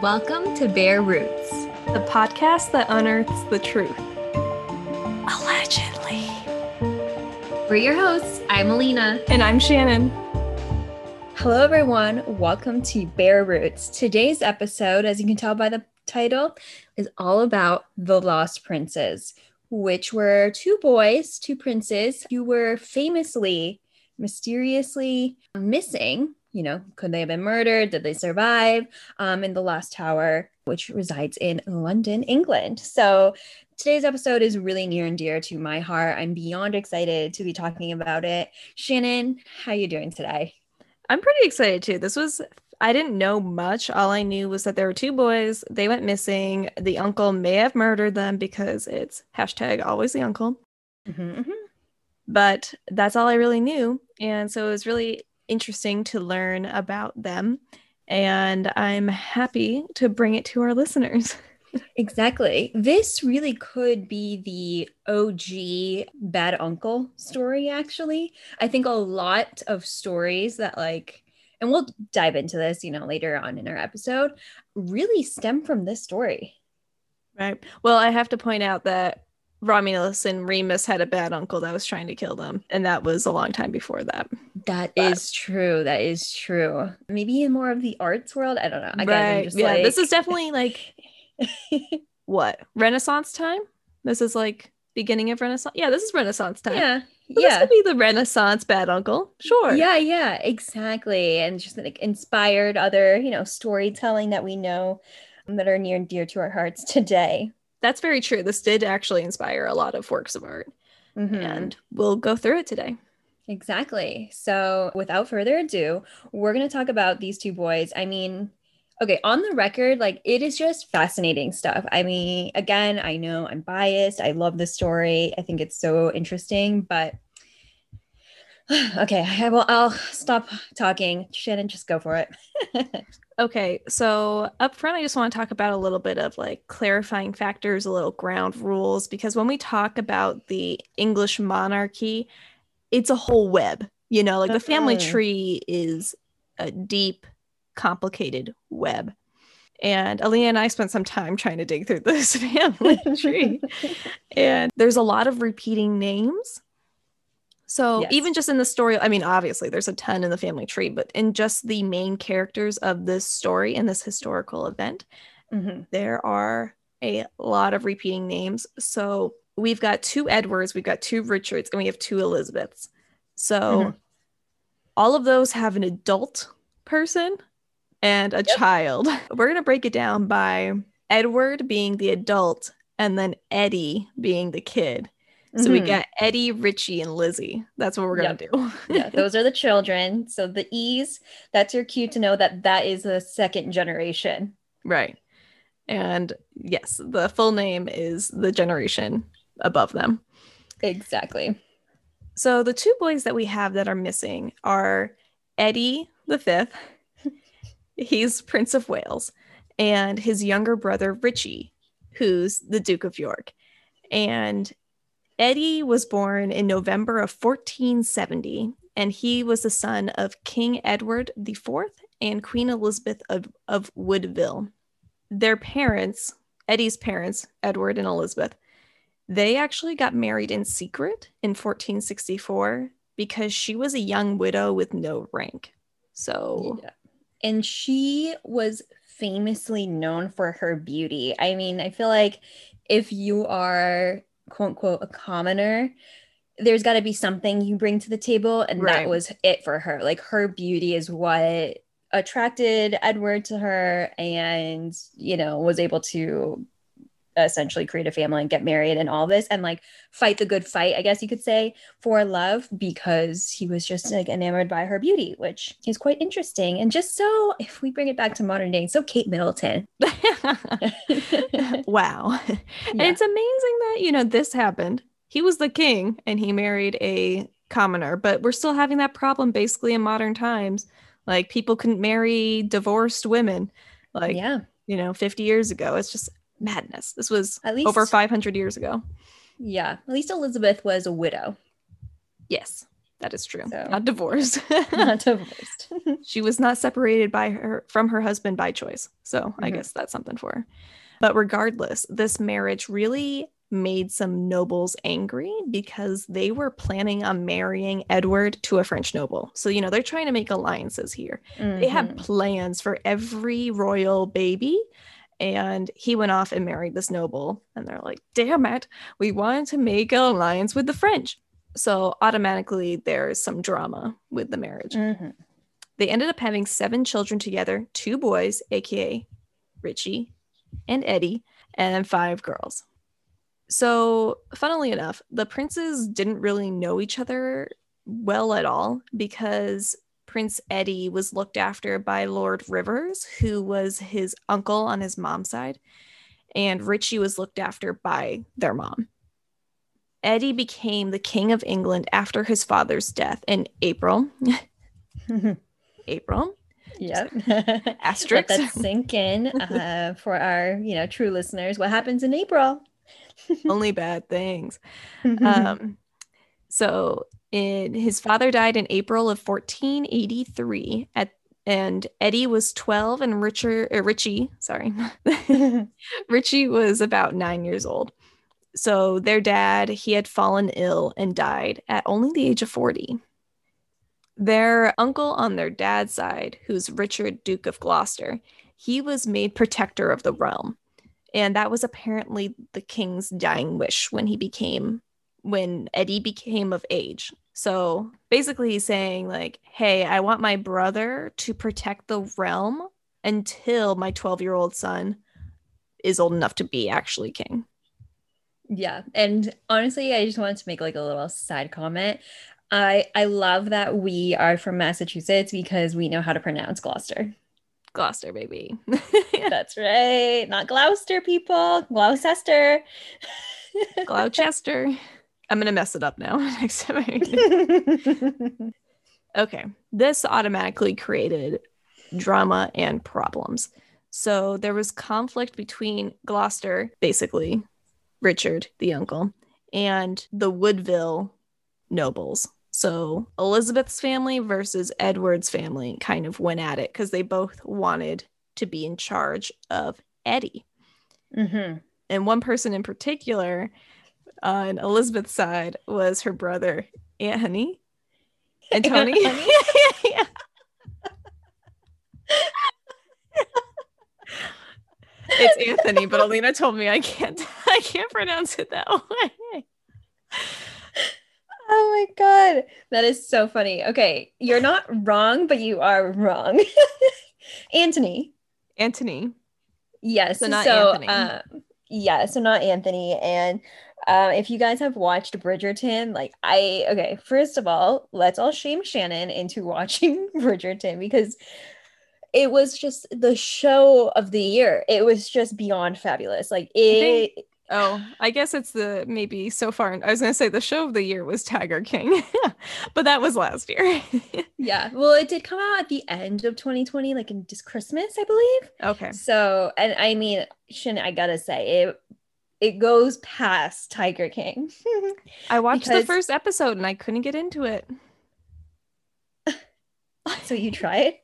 Welcome to Bare Roots. the podcast that unearths the truth. Allegedly. We're your hosts. I'm Alina. And I'm Shannon. Hello, everyone. Welcome to Bare Roots. Today's episode, as you can tell by the title, is all about the Lost Princes, which were two boys, two princes, who were famously, mysteriously missing. You know, could they have been murdered? Did they survive? Um, in the Lost Tower, which resides in London, England. So today's episode is really near and dear to my heart. I'm beyond excited to be talking about it. Shannon, how are you doing today? I'm pretty excited too. This was, I didn't know much. All I knew was that there were two boys. They went missing. The uncle may have murdered them because it's hashtag always the uncle. Mhm, mhm. But that's all I really knew. And so it was really interesting to learn about them. And I'm happy to bring it to our listeners. Exactly. This really could be the OG bad uncle story, actually. I think a lot of stories that, like, and we'll dive into this, you know, later on in our episode, really stem from this story. Right. Well, I have to point out that Romulus and Remus had a bad uncle that was trying to kill them. And that was a long time before that. That But- is true. That is true. Maybe in more of the arts world. I don't know. I'm just yeah. like, This is definitely like what? Renaissance time? This is like beginning of Renaissance. Yeah, this is Renaissance time. yeah. So This Yeah. could be the Renaissance bad uncle. Sure. Yeah, yeah, exactly. And just like inspired other, you know, storytelling that we know that are near and dear to our hearts today. That's very true. This did actually inspire a lot of works of art. Mhm. And we'll go through it today. Exactly. So, without further ado, we're going to talk about these two boys. I mean, okay, on the record, like it is just fascinating stuff. I mean, again, I know I'm biased. I love the story. I think it's so interesting, but okay, I will I'll stop talking. Shannon, just go for it. Okay, so up front, I just want to talk about a little bit of like clarifying factors, a little ground rules, because when we talk about the English monarchy, it's a whole web. You know, like the family Mhm. tree is a deep, complicated web. And Alina and I spent some time trying to dig through this family tree. And there's a lot of repeating names. So Yes. even just in the story, I mean, obviously there's a ton in the family tree, but in just the main characters of this story and this historical event, Mhm. there are a lot of repeating names. So we've got two Edwards, we've got two Richards, and we have two Elizabeths. So Mhm. all of those have an adult person and a Yep. child. We're going to break it down by Edward being the adult and then Eddie being the kid. So we Mhm. got Eddie, Richie, and Lizzie. That's what we're going to do. yeah, those are the children. So the E's, that's your cue to know that that is the second generation. right. And yes, the full name is the generation above them. Exactly. So the two boys that we have that are missing are Eddie the fifth. He's Prince of Wales, and his younger brother Richie, who's the Duke of York. And Eddie was born in November of 1470, and he was the son of King Edward IV and Queen Elizabeth of, of Woodville. Their parents, Eddie's parents, Edward and Elizabeth, they actually got married in secret in 1464 because she was a young widow with no rank. So, Yeah. And she was famously known for her beauty. I mean, I feel like if you are quote unquote a commoner, there's got to be something you bring to the table. And Right. that was it for her. Like her beauty is what attracted Edward to her and, you know, was able to essentially create a family and get married and all this and like fight the good fight, I guess you could say, for love because he was just like enamored by her beauty, which is quite interesting. And just so, if we bring it back to modern day, so Kate Middleton. wow. And it's amazing that, you know, this happened. He was the king and he married a commoner, but we're still having that problem basically in modern times. Like people couldn't marry divorced women, like, yeah, you know, 50 years ago. It's just madness. This was At least- over 500 years ago. yeah. At least Elizabeth was a widow. Yes. That is true. So- not divorced. Not divorced. she was not separated by her from her husband by choice. So I Mhm. guess that's something for her. But regardless, this marriage really made some nobles angry because they were planning on marrying Edward to a French noble. So, you know, they're trying to make alliances here. They had Mhm. plans for every royal baby. And he went off and married this noble. And they're like, damn it, we wanted to make an alliance with the French. So automatically there's some drama with the marriage. Mhm. They ended up having seven children together two boys, aka Richie and Eddie, and five girls. So, funnily enough, the princes didn't really know each other well at all because Prince Eddie was looked after by Lord Rivers, who was his uncle on his mom's side, and Richie was looked after by their mom. Eddie became the King of England after his father's death in April. April. Yep. Asterisk. Let that sink in uh, for our, you know, true listeners. What happens in April? Only bad things. Um, so in, his father died in April of 1483 at and Eddie was 12 and Richard uh, Richie, sorry. Richie was about 9 years old. So their dad, he had fallen ill and died at only the age of 40. Their uncle on their dad's side, who's Richard Duke of Gloucester, he was made protector of the realm. And that was apparently the king's dying wish when he became when Eddie became of age. So basically he's saying like, "Hey, I want my brother to protect the realm until my 12-year-old son is old enough to be actually king." Yeah. And honestly, I just wanted to make like a little side comment. I I love that we are from Massachusetts because we know how to pronounce Gloucester. Gloucester baby. That's right. Not Gloucester people. Gloucester. Gloucester. I'm going to mess it up now next time. I- Okay. This automatically created drama and problems. So there was conflict between Gloucester, basically, Richard, the uncle, and the Woodville nobles. So Elizabeth's family versus Edward's family kind of went at it because they both wanted to be in charge of Eddie. Mhm. And one person in particular on Elizabeth's side was her brother, Anthony. And Tony. Anthony? Yeah. it's Anthony, but Alina told me I can't I can't pronounce it that way. Oh my god, that is so funny. Okay, you're not wrong, but you are wrong. Anthony. Anthony. Yes. So not so, Anthony. uh, yeah, so not Anthony. And uh, if you guys have watched Bridgerton, like I, okay, first of all, let's all shame Shannon into watching Bridgerton because it was just the show of the year. It was just beyond fabulous. Like it, think- Oh, I guess it's the maybe so far. I was gonna say the show of the year was Tiger King, but that was last year. yeah. Well, it did come out at the end of 2020, like in just Christmas, I believe. okay. So, and I mean, Shannon, I gotta say it. It goes past Tiger King. I watched the first episode and I couldn't get into it. so you tried.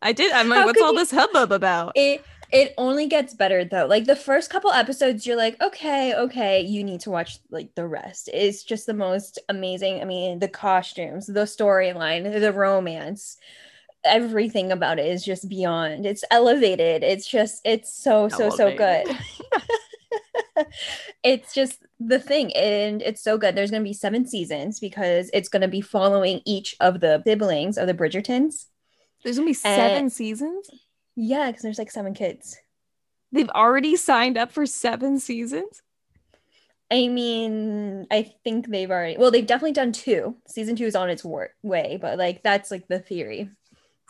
I did. I'm like, How what's all you- this hubbub about? It it only gets better though. Like the first couple episodes, you're like, okay, okay, you need to watch like the rest. It's just the most amazing. I mean, the costumes, the storyline, the romance, everything about it is just beyond. It's elevated. It's just, it's so, so, so good. It's just the thing and it's so good. There's going to be seven seasons because it's going to be following each of the siblings of the bridgertons. There's gonna be Uh, seven seasons. yeah because there's like seven kids. They've already signed up for seven seasons. i mean i think they've already well they've definitely done two. Season two is on its way but like that's like the theory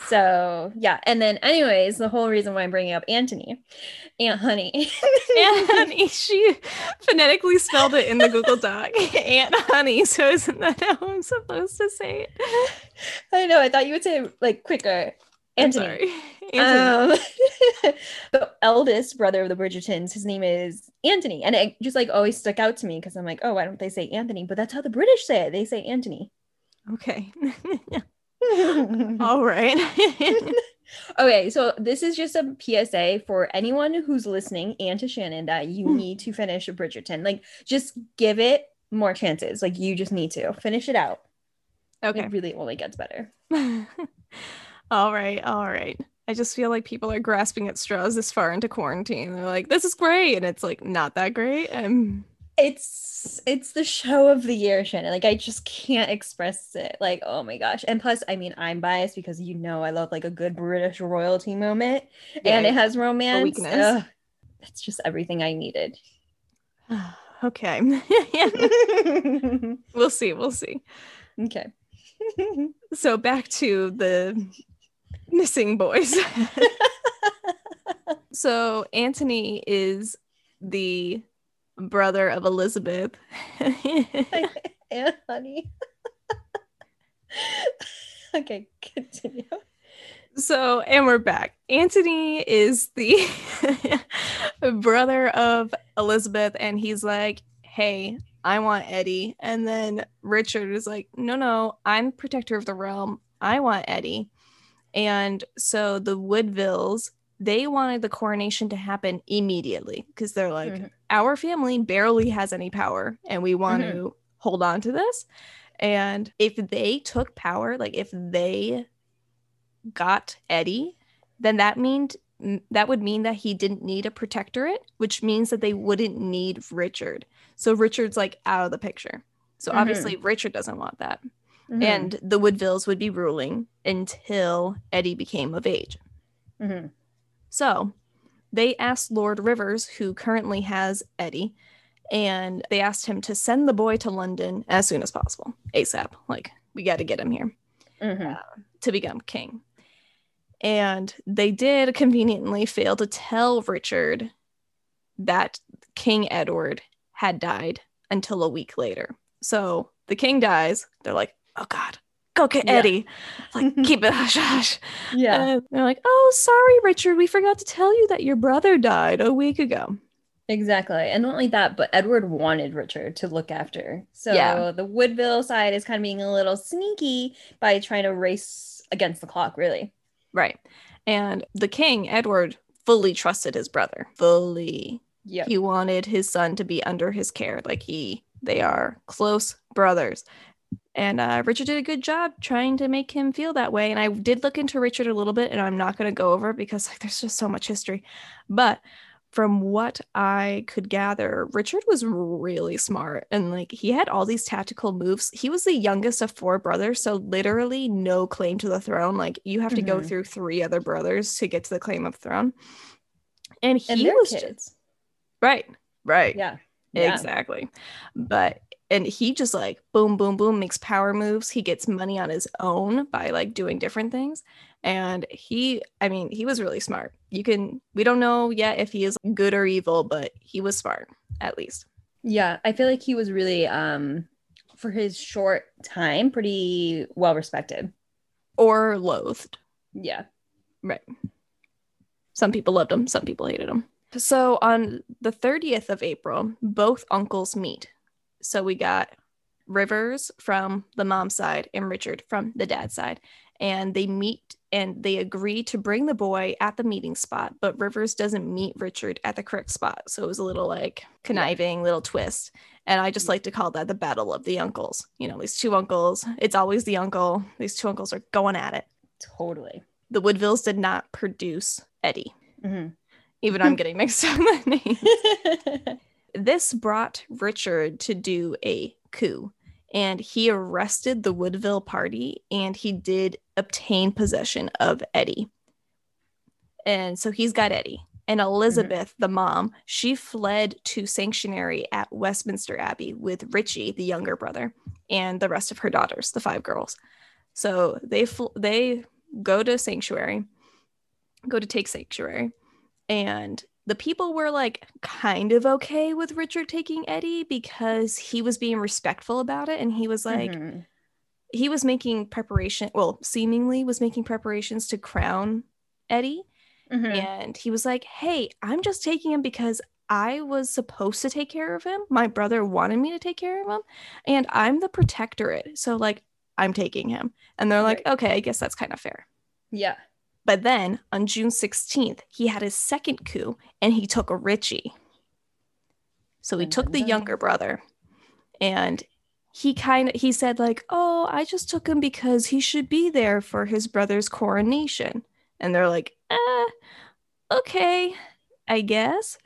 so yeah and then anyways the whole reason why i'm bringing up anthony aunt honey Aunt Honey, she phonetically spelled it in the Google Doc. Aunt Honey. So isn't that how I'm supposed to say it? i know i thought you would say it, like quicker I'm anthony sorry. Anthony. Um, the eldest brother of the Bridgertons, his name is Anthony, and it just like always stuck out to me because I'm like, oh, why don't they say Anthony? But that's how the British say it. They say Anthony. Okay. All right. okay, so this is just a PSA for anyone who's listening and to Shannon that you Hmm. need to finish Bridgerton. Like, just give it more chances. Like, you just need to finish it out. okay. It really only gets better. all right. All right. I just feel like people are grasping at straws this far into quarantine. They're like, this is great. And it's like not that great. Um, It's it's the show of the year, Shannon. Like, I just can't express it. Like, oh my gosh. And plus, I mean, I'm biased because you know I love like a good British royalty moment, and it has romance. Ugh, it's just everything I needed. okay. we'll see. We'll see. okay. So back to the missing boys. so Anthony is the brother of Elizabeth. yeah, honey. okay, continue. so, and we're back. Anthony is the brother of Elizabeth, and he's like, Hey, I want Eddie. And then Richard is like, No, no, I'm protector of the realm. I want Eddie. And so the Woodvilles, they wanted the coronation to happen immediately because they're like, Mhm. Our family barely has any power and we want Mhm. to hold on to this. And if they took power, like if they got Eddie, then that mean that would mean that he didn't need a protectorate, which means that they wouldn't need Richard. So Richard's like out of the picture. So Mhm. obviously Richard doesn't want that. Mhm, And the Woodvilles would be ruling until Eddie became of age. mhm. So they asked Lord Rivers, who currently has Eddie, and they asked him to send the boy to London as soon as possible, ASAP. Like, we got to get him here Mhm. to become king. And they did conveniently fail to tell Richard that King Edward had died until a week later. So the king dies. They're like, oh God, get Yeah. Eddie. Like, keep it hush hush. Yeah. And they're like, oh, sorry, Richard. We forgot to tell you that your brother died a week ago. Exactly. And not only that, but Edward wanted Richard to look after. So Yeah. the Woodville side is kind of being a little sneaky by trying to race against the clock, really. Right. And the king, Edward, fully trusted his brother. Fully. Yeah. He wanted his son to be under his care. Like he, they are close brothers. And uh, Richard did a good job trying to make him feel that way. And I did look into Richard a little bit, and I'm not going to go over because like, there's just so much history. But from what I could gather, Richard was really smart and like he had all these tactical moves. He was the youngest of four brothers, so literally no claim to the throne. Like you have to go Mhm. through three other brothers to get to the claim of throne. And he And was kids. right, right. Yeah. Yeah. Exactly. But and he just like boom, boom, boom makes power moves. He gets money on his own by like doing different things. And he, I mean, he was really smart. You can, we don't know yet if he is good or evil, but he was smart at least. Yeah. I feel like he was really, um, for his short time, pretty well respected. Or loathed. Yeah. Right. Some people loved him, some people hated him. So on the 30th of April, both uncles meet. So we got Rivers from the mom side and Richard from the dad side. And they meet and they agree to bring the boy at the meeting spot, but Rivers doesn't meet Richard at the correct spot. So it was a little like conniving little twist. And I just like to call that the battle of the uncles. You know, these two uncles, it's always the uncle. These two uncles are going at it Totally. the Woodvilles did not produce Eddie. Mhm. Even I'm getting mixed up with names. This brought Richard to do a coup and he arrested the Woodville party and he did obtain possession of Eddie. And so he's got Eddie. And mhm. Elizabeth, the mom, she fled to sanctuary at Westminster Abbey with Richie, the younger brother, and the rest of her daughters, the five girls. So they fl- they go to sanctuary, go to take sanctuary, and the people were like kind of okay with Richard taking Eddie because he was being respectful about it, and he was like Mhm. he was making preparation, well, seemingly was making preparations to crown Eddie, Mhm. and he was like, "Hey, I'm just taking him because." I was supposed to take care of him. My brother wanted me to take care of him, and I'm the protectorate. So, like, I'm taking him. And they're like, Right. okay, I guess that's kind of fair. Yeah. But then on June 16th, he had his second coup and he took a Richie. So he took the younger brother and he kind of he said like, "Oh, I just took him because he should be there for his brother's coronation." And they're like, "Uh, okay, I guess."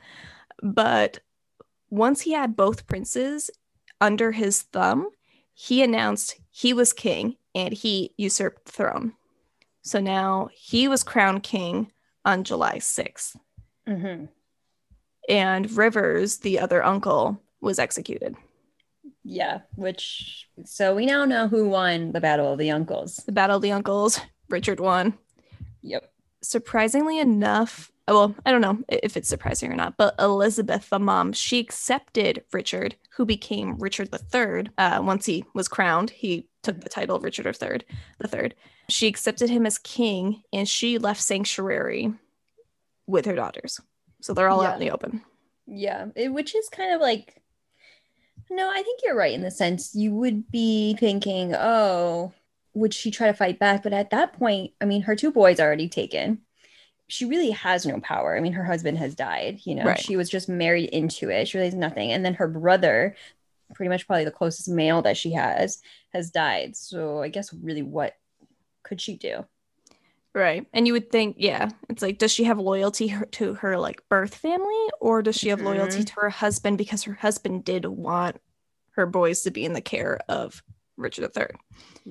But once he had both princes under his thumb, he announced he was king and he usurped the throne. So now he was crowned king on July 6th. hmm And Rivers, the other uncle, was executed. Yeah. Which, so we now know who won the Battle of the Uncles. The Battle of the Uncles, Richard won. Yep. Surprisingly enough, well, I don't know if it's surprising or not, but Elizabeth, the mom, she accepted Richard, who became Richard III. Uh, once he was crowned, he took the title of Richard III. The third. She accepted him as king, and she left sanctuary with her daughters. So they're all out in the open. Yeah. It, which is kind of like, no, I think you're right in the sense you would be thinking, oh, would she try to fight back? But at that point, I mean, her two boys are already taken. She really has no power. I mean, her husband has died, you know, Right. she was just married into it. She really has nothing. And then her brother, pretty much probably the closest male that she has, has died. So I guess really what could she do? Right. And you would think, yeah, it's like, does she have loyalty her- to her like birth family or does she have loyalty Mhm. to her husband because her husband did want her boys to be in the care of Richard III?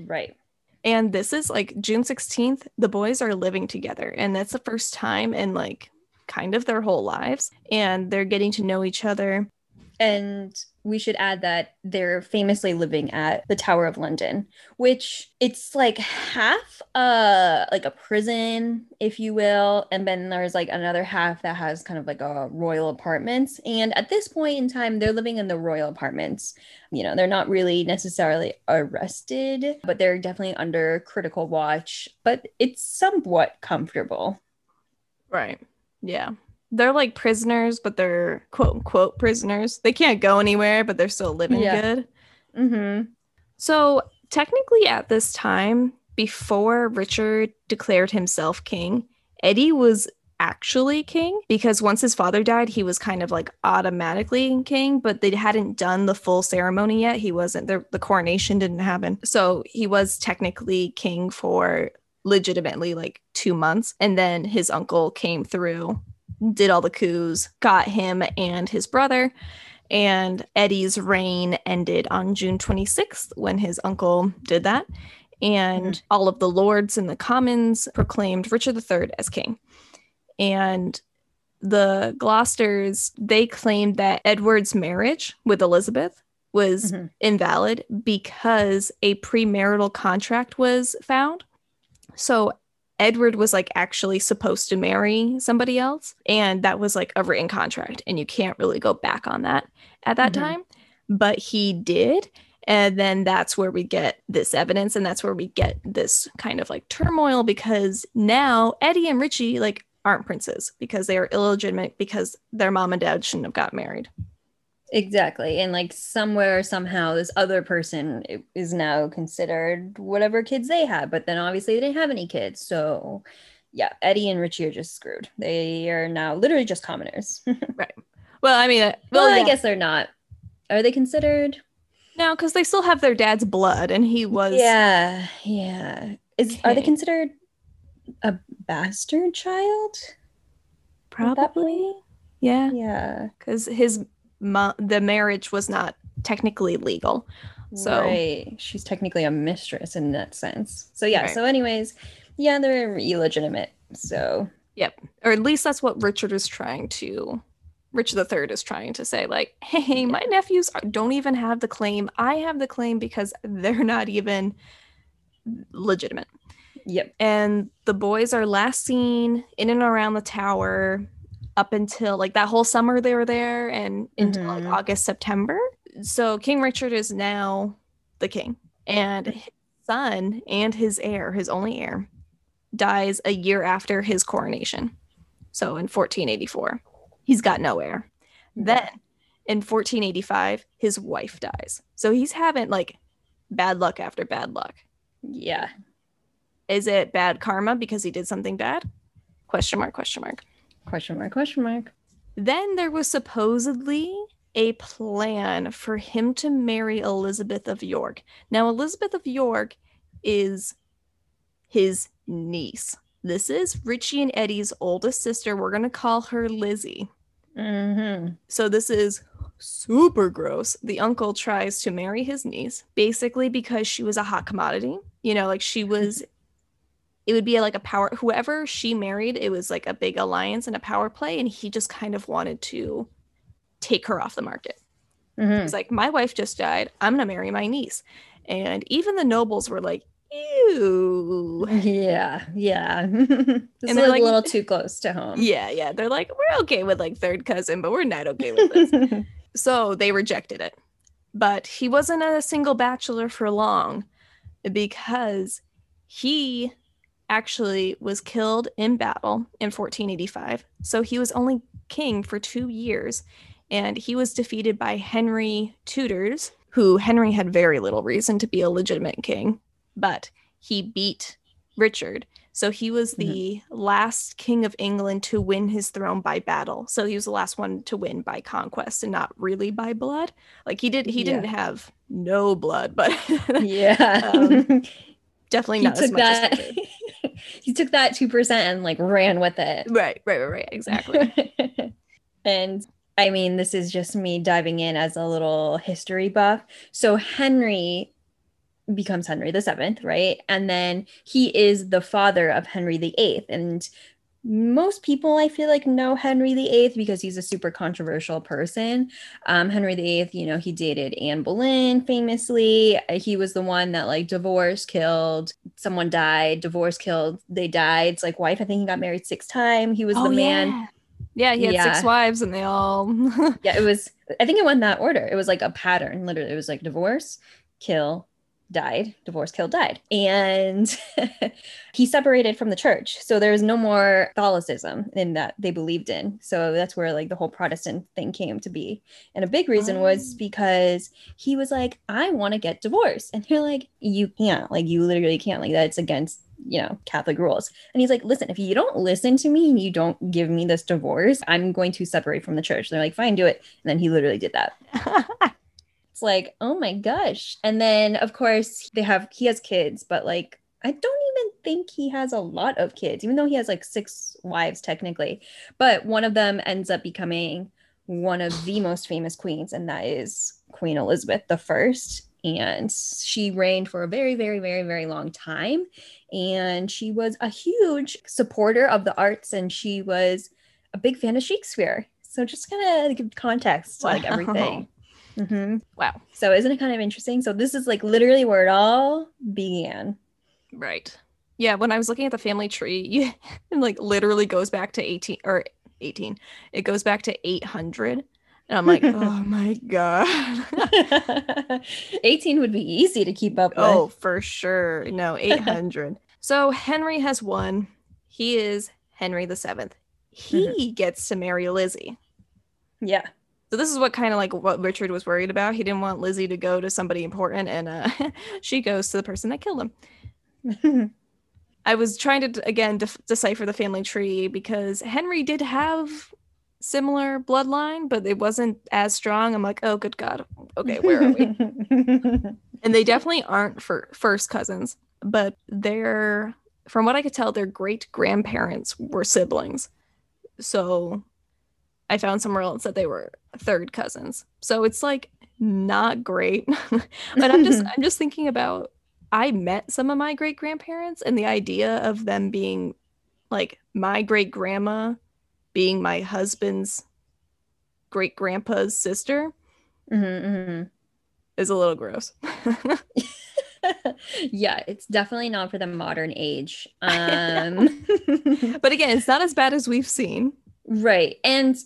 Right. And this is like June 16th, the boys are living together. And that's the first time in like kind of their whole lives. And they're getting to know each other. And we should add that they're famously living at the Tower of London, which it's like half uh like a prison, if you will, and then there's like another half that has kind of like a royal apartments. And at this point in time, they're living in the royal apartments. You know, they're not really necessarily arrested, but they're definitely under critical watch, but it's somewhat comfortable. Right. Yeah. They're like prisoners, but they're quote unquote prisoners. They can't go anywhere, but they're still living Yeah. good. Mm-hmm. So, technically, at this time, before Richard declared himself king, Eddie was actually king because once his father died, he was kind of like automatically king, but they hadn't done the full ceremony yet. He wasn't, the, the coronation didn't happen. So, he was technically king for legitimately like two months. And then his uncle came through, did all the coups, got him and his brother and Eddie's reign ended on June 26th when his uncle did that. And all of the lords and the commons proclaimed Richard III as king. And the Gloucesters, they claimed that Edward's marriage with Elizabeth was Mhm. invalid because a premarital contract was found. So Edward was like actually supposed to marry somebody else, and that was like a written contract, and you can't really go back on that at that Mhm. time. But he did. And then that's where we get this evidence, and that's where we get this kind of like turmoil because now Eddie and Richie like aren't princes because they are illegitimate because their mom and dad shouldn't have got married. Exactly. And like somewhere, somehow, this other person is now considered whatever kids they had. But then obviously they didn't have any kids. So yeah, Eddie and Richie are just screwed. They are now literally just commoners. Right. Well, I mean, uh, well, well, I guess they're not. Are they considered? no, because they still have their dad's blood, and he was Yeah. Yeah. Is are they considered a bastard child? Would that be- probably yeah, Yeah. because his the marriage was not technically legal. So- right. she's technically a mistress in that sense. So yeah. Right. So anyways, yeah, they're illegitimate. So yep, or at least that's what Richard is trying to Richard III is trying to say like hey my nephews are- don't even have the claim I have the claim because they're not even legitimate yep. and the boys are last seen in and around the tower up until like that whole summer they were there and into like Mhm. August September so King Richard is now the king and his son and his heir his only heir dies a year after his coronation so in 1484 he's got no heir then in 1485 his wife dies so he's having like bad luck after bad luck Yeah. Is it bad karma because he did something bad? Question mark, question mark. Question mark, question mark. Then there was supposedly a plan for him to marry Elizabeth of York. Now, Elizabeth of York is his niece. This is Richie and Eddie's oldest sister. We're going to call her Lizzie. Mm-hmm. So, this is super gross. The uncle tries to marry his niece basically because she was a hot commodity. You know, like she was, it would be like a power, whoever she married, it was like a big alliance and a power play. And he just kind of wanted to take her off the market. Mm-hmm. He's like, my wife just died. I'm going to marry my niece. And even the nobles were like, ew. Yeah, yeah. this And is they're like- a little too close to home. Yeah, yeah. They're like, we're okay with like third cousin, but we're not okay with this. so they rejected it. But he wasn't a single bachelor for long because he actually was killed in battle in 1485. So he was only king for two years. And he was defeated by Henry Tudors, who Henry had very little reason to be a legitimate king, but he beat Richard. So he was the last king of England to win his throne by battle. So he was the last one to win by conquest and not really by blood. Like he did he Yeah. didn't have no blood, but yeah. Um, definitely he not as took much that. as he took that two percent and like ran with it. Right, right, right, right. Exactly. and I mean, this is just me diving in as a little history buff. So Henry becomes Henry the Seventh, right? And then he is the father of Henry the Eighth. And most people, I feel like, know Henry the Eighth because he's a super controversial person. Um, Henry the Eighth, you know, he dated Anne Boleyn famously. Uh, He was the one that like divorced, killed, someone died, divorced killed, they died. It's like wife. I think he got married six times. He was the man. Oh, Yeah, he had six wives and they all Yeah, it was. I think it went that order. It was like a pattern. Literally, it was like divorce, kill, died, divorce, killed, died, and he separated from the church. So there was no more Catholicism in that they believed in. So that's where like the whole Protestant thing came to be. And a big reason was Oh. because he was like, I want to get divorced, and they're like, you can't. Like you literally can't. Like that's against you know Catholic rules. And he's like, listen, if you don't listen to me and you don't give me this divorce, I'm going to separate from the church. They're like, fine, do it. And then he literally did that. It's like, oh my gosh. And then of course they have he has kids, but like I don't even think he has a lot of kids, even though he has like six wives technically. But one of them ends up becoming one of the most famous queens, and that is Queen Elizabeth the First. And she reigned for a very, very, very, very long time. And she was a huge supporter of the arts, and she was a big fan of Shakespeare. So just kind of give context to like Wow. everything. Hmm wow. So isn't it kind of interesting? So this is like literally where it all began. Right. Yeah, when I was looking at the family tree, you, it like literally goes back to 18 or 18. It goes back to 800. And I'm like, oh my God. 18 would be easy to keep up with. oh, for sure. No, 800. so Henry has won. He is Henry the Seventh. He gets to marry Lizzie. Yeah. So this is what kind of like what Richard was worried about. He didn't want Lizzie to go to somebody important, and uh, she goes to the person that killed him. I was trying to again def- decipher the family tree because Henry did have similar bloodline, but it wasn't as strong. I'm like, oh, good God. Okay, where are we? and they definitely aren't for first cousins, but they're, from what I could tell, their great grandparents were siblings. So I found somewhere else that they were third cousins. So it's like not great. but I'm just I'm just thinking about I met some of my great grandparents and the idea of them being like my great grandma being my husband's great grandpa's sister Mhm, mhm. is a little gross. yeah, it's definitely not for the modern age. Um, but again, it's not as bad as we've seen. right. And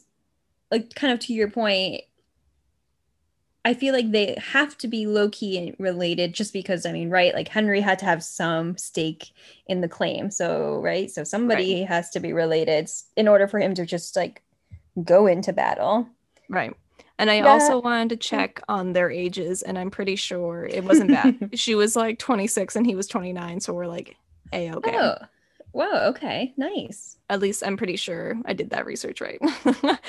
like kind of to your point, I feel like they have to be low key and related just because I mean, right? Like Henry had to have some stake in the claim. So, right? So somebody has to be related in order for him to just like go into battle. Right. And I Yeah. also wanted to check on their ages, and I'm pretty sure it wasn't bad. she was like 26 and he was 29, so we're like, a okay. Oh, wow. Okay. Nice. At least I'm pretty sure I did that research right.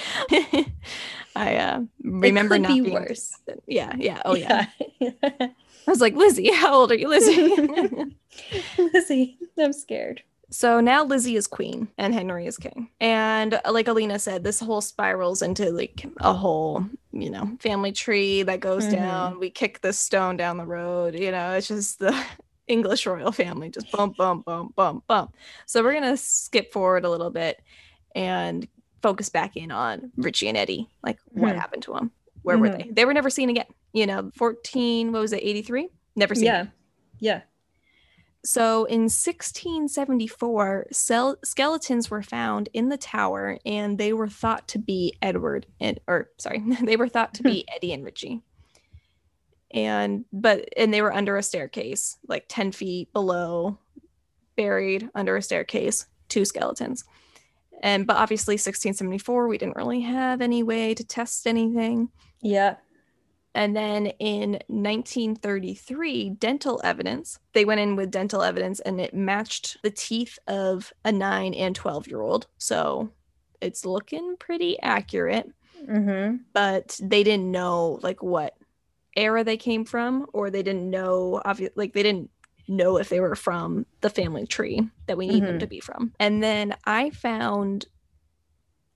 I uh, remember not be being worse. Yeah, yeah. Oh yeah. Yeah. I was like, Lizzie, how old are you, Lizzie? Lizzie, I'm scared. So now Lizzie is queen and Henry is king. And uh, like Alina said, this whole spirals into like a whole, you know, family tree that goes Mhm. down. We kick this stone down the road. You know, it's just the English royal family just bump, bump, bump, bump, bump. So we're going to skip forward a little bit and focus back in on Richie and Eddie. Like what Mhm. happened to them? Where were Mhm. they? They were never seen again. You know, 14, what was it, 83? Never seen Yeah. Yeah. so in 1674, cel- skeletons were found in the tower, and they were thought to be Edward and, or sorry, they were thought to be Eddie and Richie. And but and they were under a staircase, like 10 feet below, buried under a staircase, two skeletons. And but obviously 1674, we didn't really have any way to test anything. Yeah. And then in 1933, dental evidence, they went in with dental evidence and it matched the teeth of a nine and 12 year old. So it's looking pretty accurate, Mm-hmm. but they didn't know like what era they came from, or they didn't know, obvi- like, they didn't know if they were from the family tree that we need them Mhm. to be from. And then I found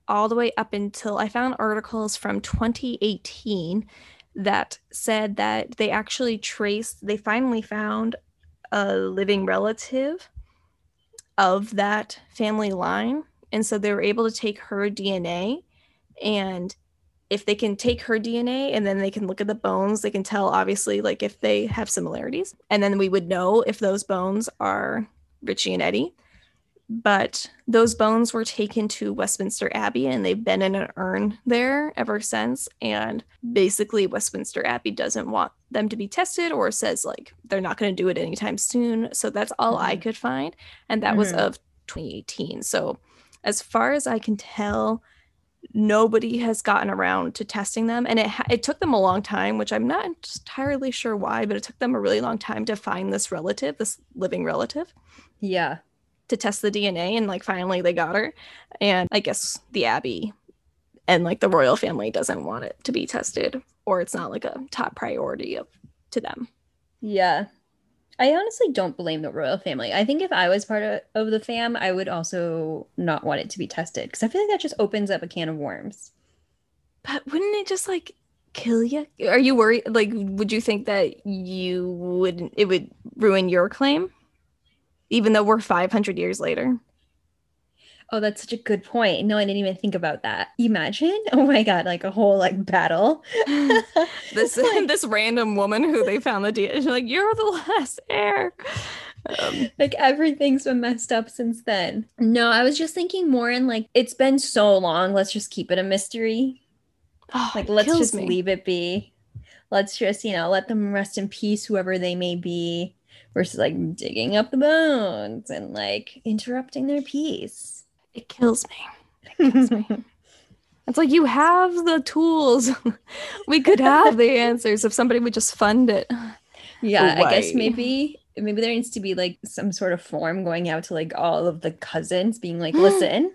all the way up until I found articles from 2018 that said that they actually traced, they finally found a living relative of that family line. And so they were able to take her DNA. And if they can take her DNA and then they can look at the bones, they can tell obviously like if they have similarities. And then we would know if those bones are Richie and Eddie. But those bones were taken to Westminster Abbey and they've been in an urn there ever since. And basically, Westminster Abbey doesn't want them to be tested or says like they're not going to do it anytime soon. So that's all I Mhm. could find. And that was Mhm. of 2018. So, as far as I can tell, nobody has gotten around to testing them and it ha- it took them a long time which i'm not entirely sure why but it took them a really long time to find this relative this living relative Yeah. to test the dna and like finally they got her and i guess the abbey and like the royal family doesn't want it to be tested or it's not like a top priority of to them Yeah. I honestly don't blame the royal family. I think if I was part of, of the fam, I would also not want it to be tested because I feel like that just opens up a can of worms. but wouldn't it just like kill you are you worried like would you think that you wouldn't it would ruin your claim even though we're 500 years later Oh, that's such a good point. No, I didn't even think about that. Imagine, oh my god, like a whole like battle. this Like- this random woman who they found the DNA. She's like, "You're the last heir." Um, like everything's been messed up since then. No, I was just thinking more in like it's been so long. Let's just keep it a mystery. oh, Like let's just me. leave it be. Let's just you know let them rest in peace, whoever they may be, versus like digging up the bones and like interrupting their peace. It kills me. It kills me. It's like you have the tools. we could have the answers if somebody would just fund it. Yeah, I guess maybe maybe there needs to be like some sort of form going out to like all of the cousins being like, hmm. listen,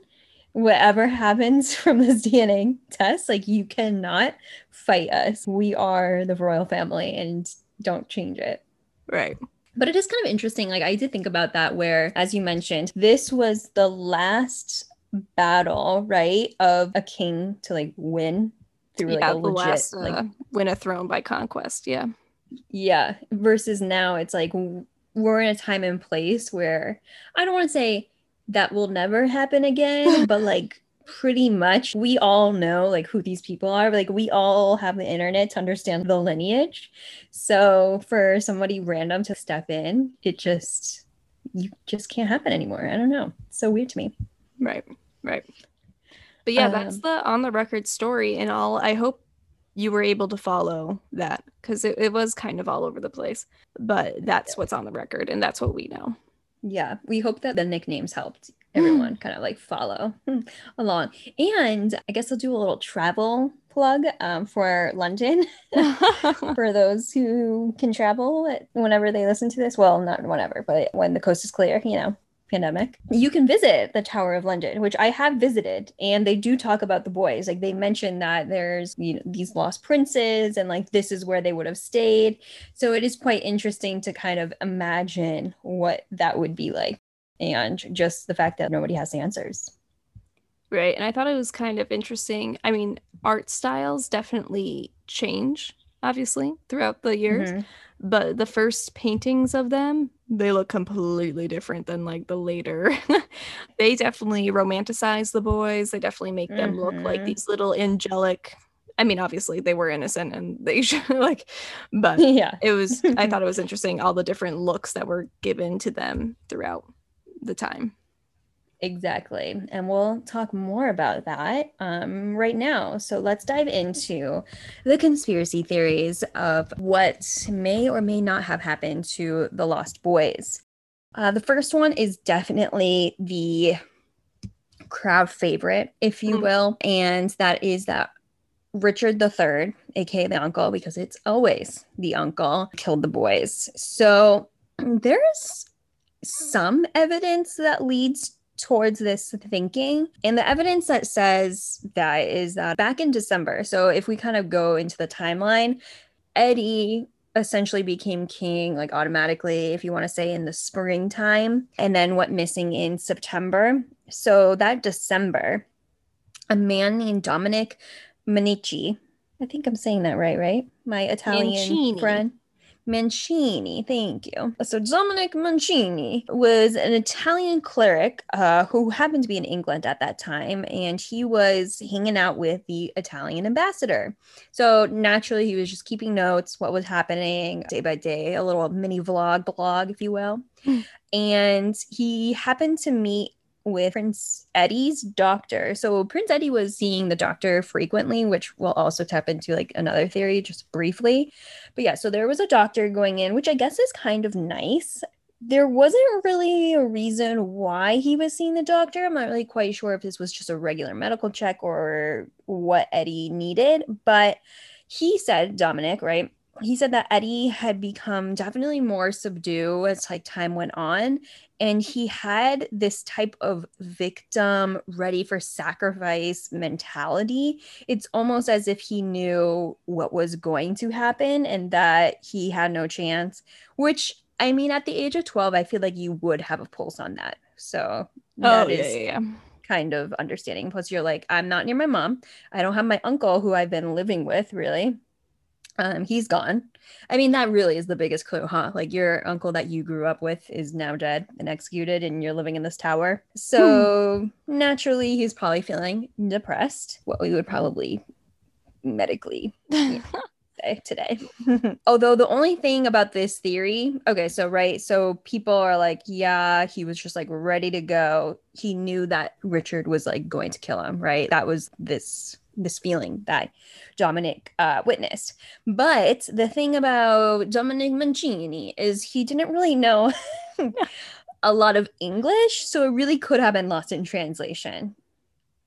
whatever happens from this DNA test, like you cannot fight us. We are the royal family and don't change it. Right. But it is kind of interesting. Like I did think about that where, as you mentioned, this was the last battle, right, of a king to like win through like a the legit last like uh, win a throne by conquest. Yeah. yeah versus now it's like we're in a time and place where i don't want to say that will never happen again but like pretty much we all know like who these people are like we all have the internet to understand the lineage so for somebody random to step in it just you just can't happen anymore i don't know it's so weird to me Right. Right. But yeah, that's Um, the on the record story and all. I hope you were able to follow that because it, it was kind of all over the place. But that's what's on the record and that's what we know. Yeah, we hope that the nicknames helped everyone kind of like follow along. And I guess I'll do a little travel plug um, for London for those who can travel whenever they listen to this. Well, not whenever, but when the coast is clear, you know, pandemic. You can visit the Tower of London, which I have visited, and they do talk about the boys. Like they mention that there's you know, these lost princes, and like this is where they would have stayed. So it is quite interesting to kind of imagine what that would be like, and just the fact that nobody has the answers. Right. And I thought it was kind of interesting. I mean, art styles definitely change, obviously, throughout the years. Mm-hmm. But the first paintings of them, they look completely different than like the later. they definitely romanticize the boys. They definitely make mm-hmm. them look like mm-hmm. these little angelic. I mean, obviously they were innocent and they should like, but yeah, it was, I thought it was interesting all the different looks that were given to them throughout the time. Exactly. And we'll talk more about that um, right now. So let's dive into the conspiracy theories of what may or may not have happened to the Lost Boys. Uh, the first one is definitely the crowd favorite, if you mm. will, and that is that Richard III, aka the uncle, because it's always the uncle, killed the boys. So there's some evidence that leads towards this thinking. And the evidence that says that is that back in December, so if we kind of go into the timeline, Eddie essentially became king like automatically if you want to say in the springtime and then what missing in September. So that December, a man named Dominic Manici, I think I'm saying that right, right? My Italian Mancini. friend. Mancini, thank you. So Dominic Mancini was an Italian cleric uh, who happened to be in England at that time, and he was hanging out with the Italian ambassador. So naturally, he was just keeping notes, what was happening day by day, a little mini vlog, blog, if you will. Hmm. and he happened to meet with Prince Eddie's doctor. So Prince Eddie was seeing the doctor frequently, which will also tap into like another theory just briefly. But yeah, so there was a doctor going in, which I guess is kind of nice. There wasn't really a reason why he was seeing the doctor. I'm not really quite sure if this was just a regular medical check or what Eddie needed, but he said, Dominic, right? He said that Eddie had become definitely more subdued as like time went on and he had this type of victim ready for sacrifice mentality. It's almost as if he knew what was going to happen and that he had no chance which i mean at the age of 12 i feel like you would have a pulse on that. So that oh, yeah, yeah, yeah. kind of understanding. Plus you're like i'm not near my mom. I don't have my uncle who i've been living with really um, he's gone. I mean, that really is the biggest clue, huh? Like your uncle that you grew up with is now dead and executed, and you're living in this tower. So hmm. naturally, he's probably feeling depressed. What we would probably medically say today. Although the only thing about this theory, okay, so right, so people are like, yeah, he was just like ready to go. He knew that Richard was like going to kill him, right? That was this this feeling that Dominic uh, witnessed. But the thing about Dominic Mancini is he didn't really know a lot of English, so it really could have been lost in translation.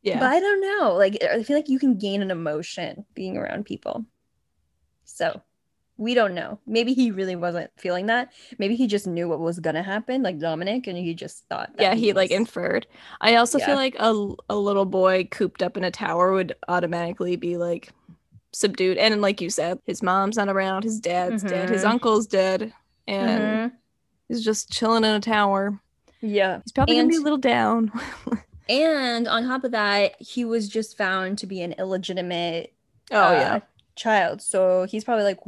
Yeah. But I don't know. Like I feel like you can gain an emotion being around people. So we don't know. Maybe he really wasn't feeling that. Maybe he just knew what was gonna happen, like Dominic, and he just thought. yeah, he, he was... like inferred. I also yeah. feel like a a little boy cooped up in a tower would automatically be like subdued, and like you said, his mom's not around, his dad's mm-hmm. dead, his mm-hmm. uncle's dead, and mm-hmm. he's just chilling in a tower. Yeah, he's probably and... gonna be a little down. and on top of that, he was just found to be an illegitimate. Oh uh, yeah child so he's probably like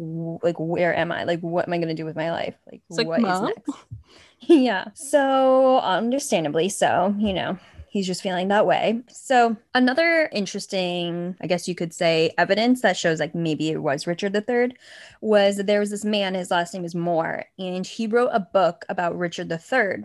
like where am i? Like what am i going to do with my life? Like, like what Mom? is next? Yeah so understandably so you know he's just feeling that way. So another interesting i guess you could say evidence that shows like maybe it was richard iii was that there was this man his last name is more and he wrote a book about richard iii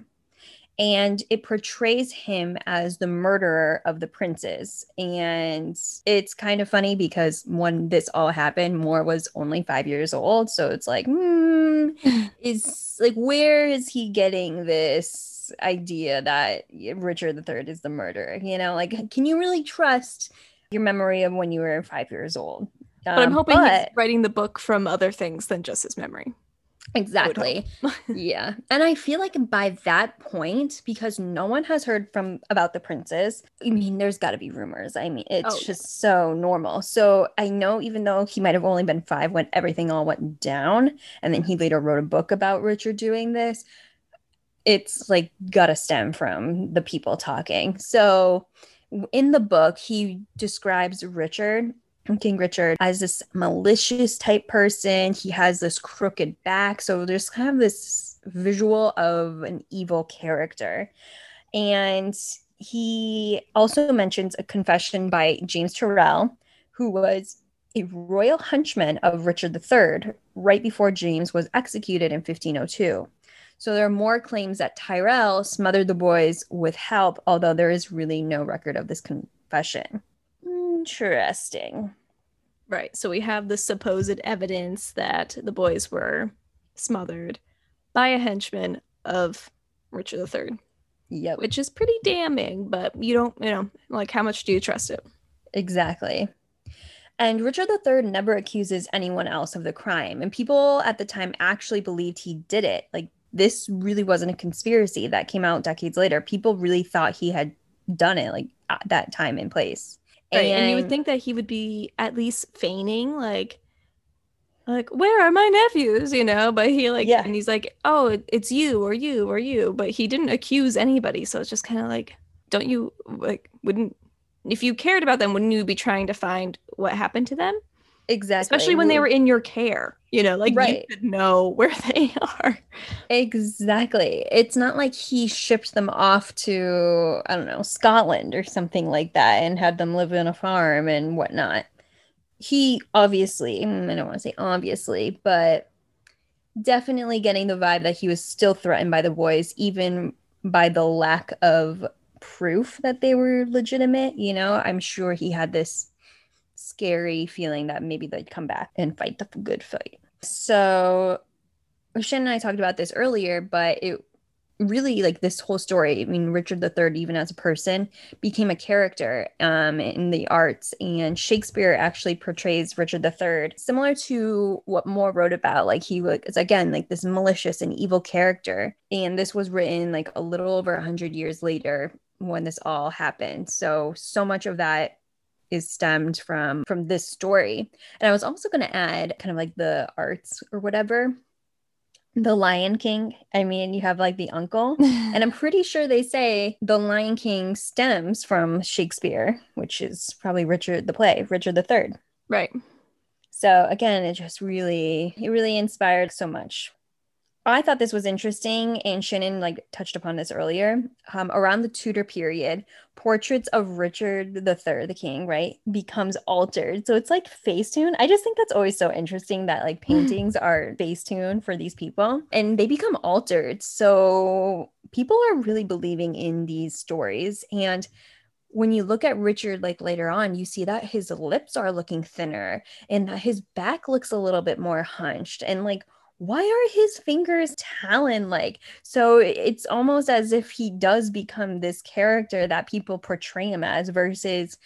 and it portrays him as the murderer of the princes. And it's kind of funny because when this all happened, More was only five years old. So it's like, hmm, is like, where is he getting this idea that Richard III is the murderer? You know, like, can you really trust your memory of when you were five years old. but I'm Um, hoping but- he's writing the book from other things than just his memory. Exactly. yeah. And I feel like by that point, because no one has heard from about the princes, I mean, there's got to be rumors. I mean, it's Oh, yeah. just so normal. So I know even though he might have only been five when everything all went down, and then he later wrote a book about Richard doing this, it's like gotta stem from the people talking. So in the book, he describes Richard King Richard as this malicious type person. He has this crooked back. So there's kind of this visual of an evil character. And he also mentions a confession by James Tyrrell, who was a royal henchman of Richard III right before James was executed in 1502. So there are more claims that Tyrrell smothered the boys with help, although there is really no record of this confession. Interesting. Right. So we have the supposed evidence that the boys were smothered by a henchman of Richard III, Yep. which is pretty damning, but you don't, you know, like how much do you trust it? Exactly. And Richard III never accuses anyone else of the crime. And people at the time actually believed he did it. Like, this really wasn't a conspiracy that came out decades later. People really thought he had done it, like, at that time and place. Right. And, you would think that he would be at least feigning, like, like where are my nephews? You know, but he like, Yeah. and he's like, oh, it's you or you or you, but he didn't accuse anybody. So it's just kind of like, don't you like, wouldn't if you cared about them, wouldn't you be trying to find what happened to them? Exactly. Especially when they were in your care, you know, like Right. you could know where they are. Exactly. It's not like he shipped them off to, I don't know, Scotland or something like that and had them live in a farm and whatnot. He obviously, mm, I don't want to say obviously, but definitely getting the vibe that he was still threatened by the boys, even by the lack of proof that they were legitimate. You know, I'm sure he had this scary feeling that maybe they'd come back and fight the good fight. So Shannon and I talked about this earlier, but it really like this whole story. I mean, Richard III, even as a person, became a character um, in the arts, and Shakespeare actually portrays Richard III similar to what More wrote about. Like he was again like this malicious and evil character, and this was written like a little over a hundred years later when this all happened. So so much of that is stemmed from from this story and i was also going to add kind of like the arts or whatever the lion king i mean you have like the uncle and i'm pretty sure they say the lion king stems from shakespeare which is probably richard the play richard the Third. right. so again it just really it really inspired so much I thought this was interesting, and Shannon like touched upon this earlier. Um, around the Tudor period, portraits of Richard III, the king, right, becomes altered. So it's like Facetune. I just think that's always so interesting that like paintings are Facetune for these people, and they become altered. So people are really believing in these stories, and when you look at Richard like later on, you see that his lips are looking thinner and that his back looks a little bit more hunched and like why are his fingers talon like so it's almost as if he does become this character that people portray him as versus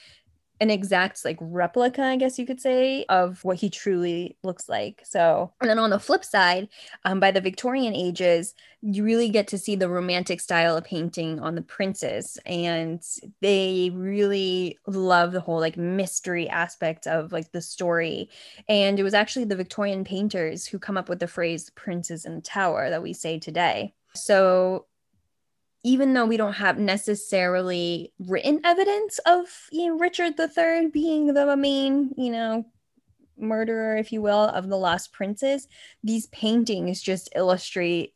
an exact like replica i guess you could say of what he truly looks like. So and then on the flip side um, by the victorian ages you really get to see the romantic style of painting on the princes and they really love the whole like mystery aspect of like the story. And it was actually the victorian painters who come up with the phrase princes in the tower that we say today. So even though we don't have necessarily written evidence of you know, richard iii being the main you know murderer if you will of the lost princes these paintings just illustrate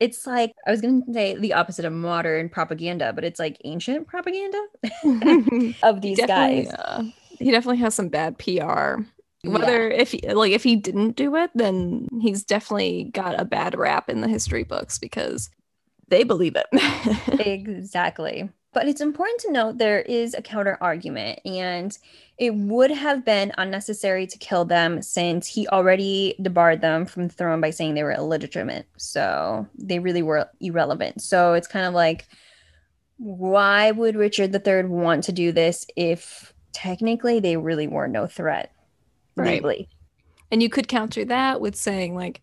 it's like I was going to say the opposite of modern propaganda, but it's like ancient propaganda of these definitely, guys. uh, he definitely has some bad PR. Yeah. Whether if he, like if he didn't do it, then he's definitely got a bad rap in the history books because they believe it. exactly. But it's important to note there is a counter argument, and it would have been unnecessary to kill them since he already debarred them from the throne by saying they were illegitimate. So they really were irrelevant. So it's kind of like, why would Richard III want to do this if technically they really were no threat Right. legally. And you could counter that with saying, like,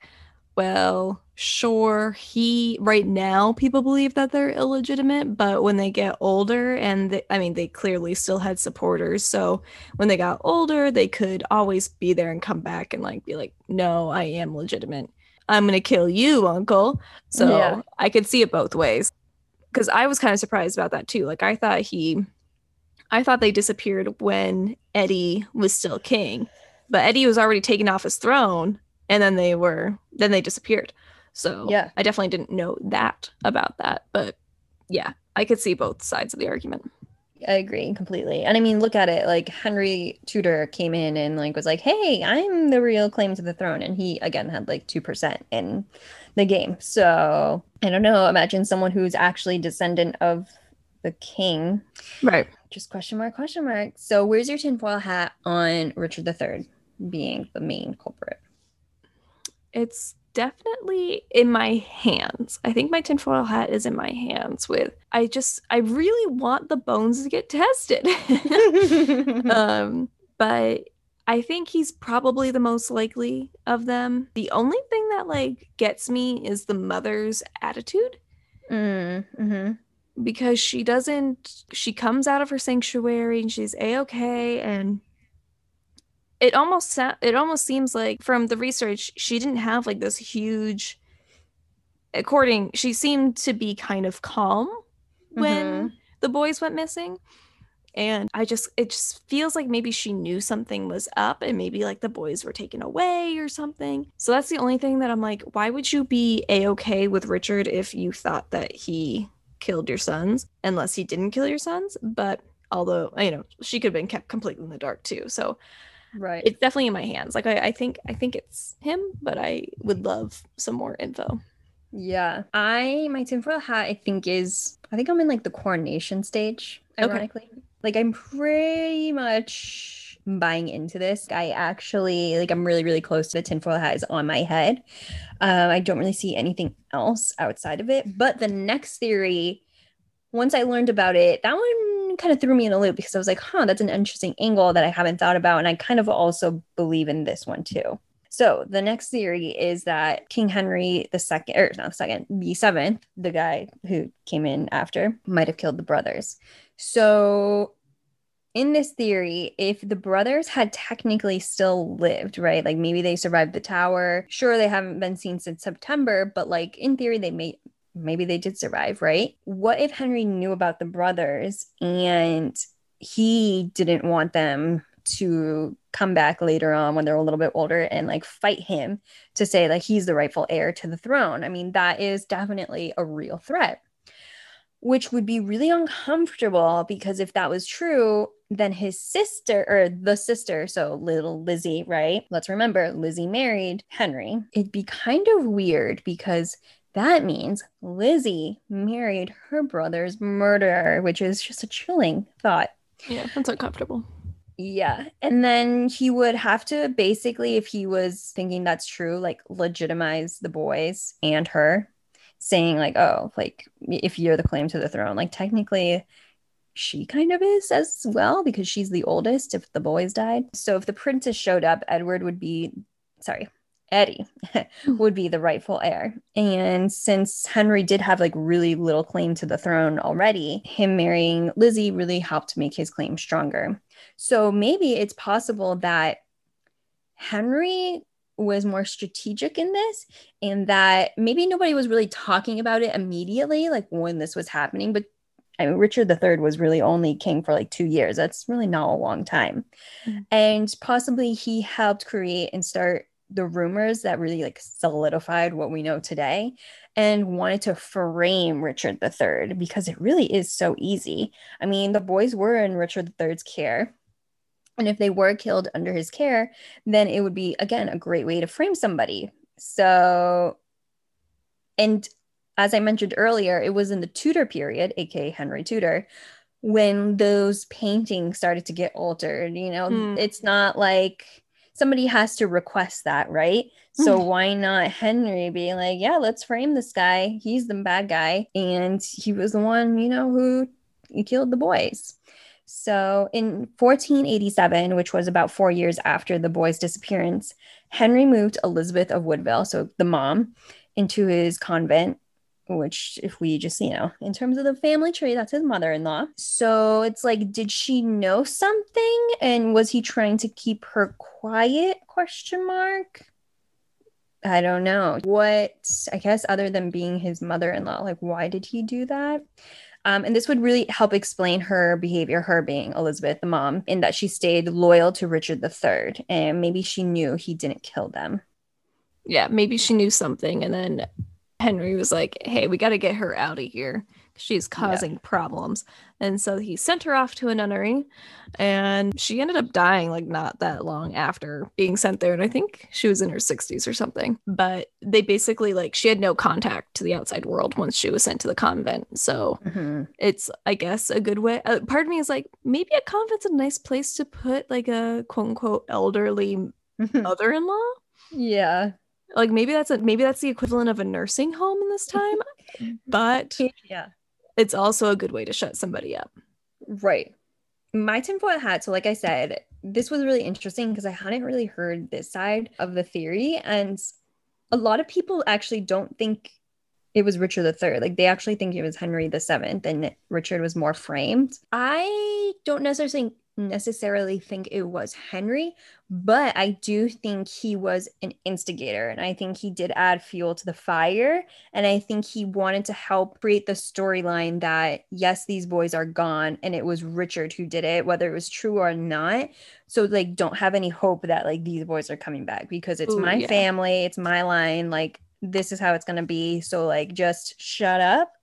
well, sure, he right now people believe that they're illegitimate, but when they get older, and they, I mean, they clearly still had supporters. So when they got older, they could always be there and come back and like be like, no, I am legitimate. I'm gonna kill you, uncle. So Yeah. I could see it both ways. Because I was kind of surprised about that too. Like I thought he I thought they disappeared when Eddie was still king but Eddie was already taken off his throne and then they were then they disappeared. So Yeah. I definitely didn't know that about that, but yeah, I could see both sides of the argument. I agree completely. And I mean, look at it. Like Henry Tudor came in and like was like, "Hey, I'm the real claim to the throne," and he again had like two percent in the game. So I don't know. Imagine someone who's actually descendant of the king. Right. Just question mark, question mark. So where's your tinfoil hat on Richard III being the main culprit? It's definitely in my hands. I think my tinfoil hat is in my hands with I just I really want the bones to get tested. um, but I think he's probably the most likely of them. The only thing that like gets me is the mother's attitude mm, hmm because she doesn't she comes out of her sanctuary and she's a-okay and it almost sa- it almost seems like from the research she didn't have like this huge according she seemed to be kind of calm when mm-hmm. the boys went missing. And i just it just feels like maybe she knew something was up and maybe like the boys were taken away or something. So that's the only thing that i'm like why would you be a-okay with richard if you thought that he killed your sons unless he didn't kill your sons? But although you know she could have been kept completely in the dark too. So Right. it's definitely in my hands like I, I think i think it's him but i would love some more info Yeah. I my tinfoil hat I think is I think I'm in like the coronation stage, Okay. ironically. Like I'm pretty much buying into this. I actually like I'm really, really close to the tinfoil hat is on my head. Um, I don't really see anything else outside of it. But the next theory, once I learned about it, that one kind of threw me in a loop because I was like, huh, that's an interesting angle that I haven't thought about. And I kind of also believe in this one too. So the next theory is that King Henry the second, or not the second, the seventh, the guy who came in after, might have killed the brothers. So in this theory, if the brothers had technically still lived, right? Like maybe they survived the tower. Sure, they haven't been seen since September, but like in theory, they may maybe they did survive, right? What if Henry knew about the brothers and he didn't want them to come back later on when they're a little bit older and like fight him to say like he's the rightful heir to the throne. I mean, that is definitely a real threat, which would be really uncomfortable because if that was true, then his sister or the sister, so little Lizzie, right? Let's remember Lizzie married Henry. It'd be kind of weird because that means Lizzie married her brother's murderer, which is just a chilling thought. yeah that's uncomfortable Yeah. And then he would have to basically, if he was thinking that's true, like legitimize the boys and her, saying, like, oh, like, if you're the claim to the throne, like, technically, she kind of is as well because she's the oldest if the boys died. So if the princess showed up, Edward would be, sorry, Eddie would be the rightful heir. And since Henry did have like really little claim to the throne already, him marrying Lizzie really helped make his claim stronger. So maybe it's possible that Henry was more strategic in this and that maybe nobody was really talking about it immediately, like when this was happening. But I mean, Richard III was really only king for like two years. That's really not a long time. Mhm. And possibly he helped create and start the rumors that really like solidified what we know today and wanted to frame Richard III because it really is so easy. I mean, the boys were in Richard III's care. And if they were killed under his care, then it would be, again, a great way to frame somebody. So, and as I mentioned earlier, it was in the Tudor period, aka Henry Tudor, when those paintings started to get altered. You know, Hmm. it's not like somebody has to request that, right? So hmm. why not Henry being like, yeah, let's frame this guy. He's the bad guy. And he was the one, you know, who killed the boys. So in 1487, which was about four years after the boy's disappearance, Henry moved Elizabeth of Woodville, so the mom, into his convent which if we just you know in terms of the family tree that's his mother-in-law. So it's like did she know something? And was he trying to keep her quiet question mark? I don't know. What i guess other than being his mother-in-law like why did he do that? Um, and this would really help explain her behavior, her being Elizabeth, the mom, in that she stayed loyal to Richard III and maybe she knew he didn't kill them. Yeah, maybe she knew something and then Henry was like, hey, we got to get her out of here. She's causing yeah. problems. And so he sent her off to a nunnery and she ended up dying like not that long after being sent there. And I think she was in her 60s or something. But they basically like she had no contact to the outside world once she was sent to the convent. So mm-hmm. it's, I guess, a good way. Uh, part of me is like, maybe a convent's a nice place to put like a quote unquote elderly mm-hmm. mother in law. Yeah like maybe that's a maybe that's the equivalent of a nursing home in this time but yeah it's also a good way to shut somebody up right my tinfoil hat so like i said this was really interesting because i hadn't really heard this side of the theory and a lot of people actually don't think it was Richard III. Like they actually think it was Henry VII and Richard was more framed. I don't necessarily Mm. necessarily think it was Henry, but I do think he was an instigator. And I think he did add fuel to the fire. And I think he wanted to help create the storyline that, yes, these boys are gone. And it was Richard who did it, whether it was true or not. So, like, don't have any hope that, like, these boys are coming back because it's Ooh, my yeah. family, it's my line. Like, this is how it's going to be. So, like, just shut up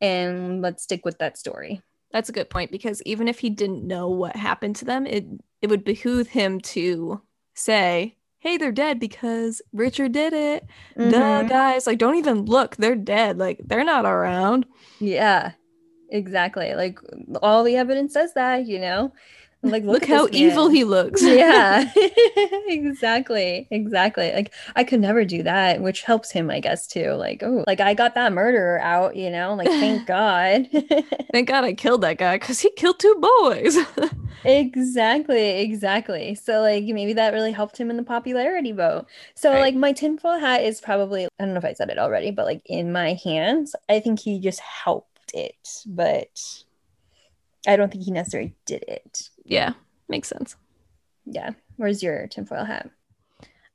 and let's stick with that story. That's a good point because even if he didn't know what happened to them, it it would behoove him to say, "Hey, they're dead because Richard did it." Mm-hmm. Duh, guys, like don't even look, they're dead. Like they're not around. Yeah. Exactly. Like all the evidence says that, you know. Like, look, look how evil he looks. yeah, exactly, exactly. Like, I could never do that, which helps him, I guess, too. Like, oh, like I got that murderer out, you know. Like, thank God. thank God I killed that guy because he killed two boys. exactly, exactly. So, like, maybe that really helped him in the popularity vote. So, right. like, my tinfoil hat is probably I don't know if I said it already, but like in my hands, I think he just helped it, but I don't think he necessarily did it. Yeah, makes sense. Yeah. Where's your tinfoil hat?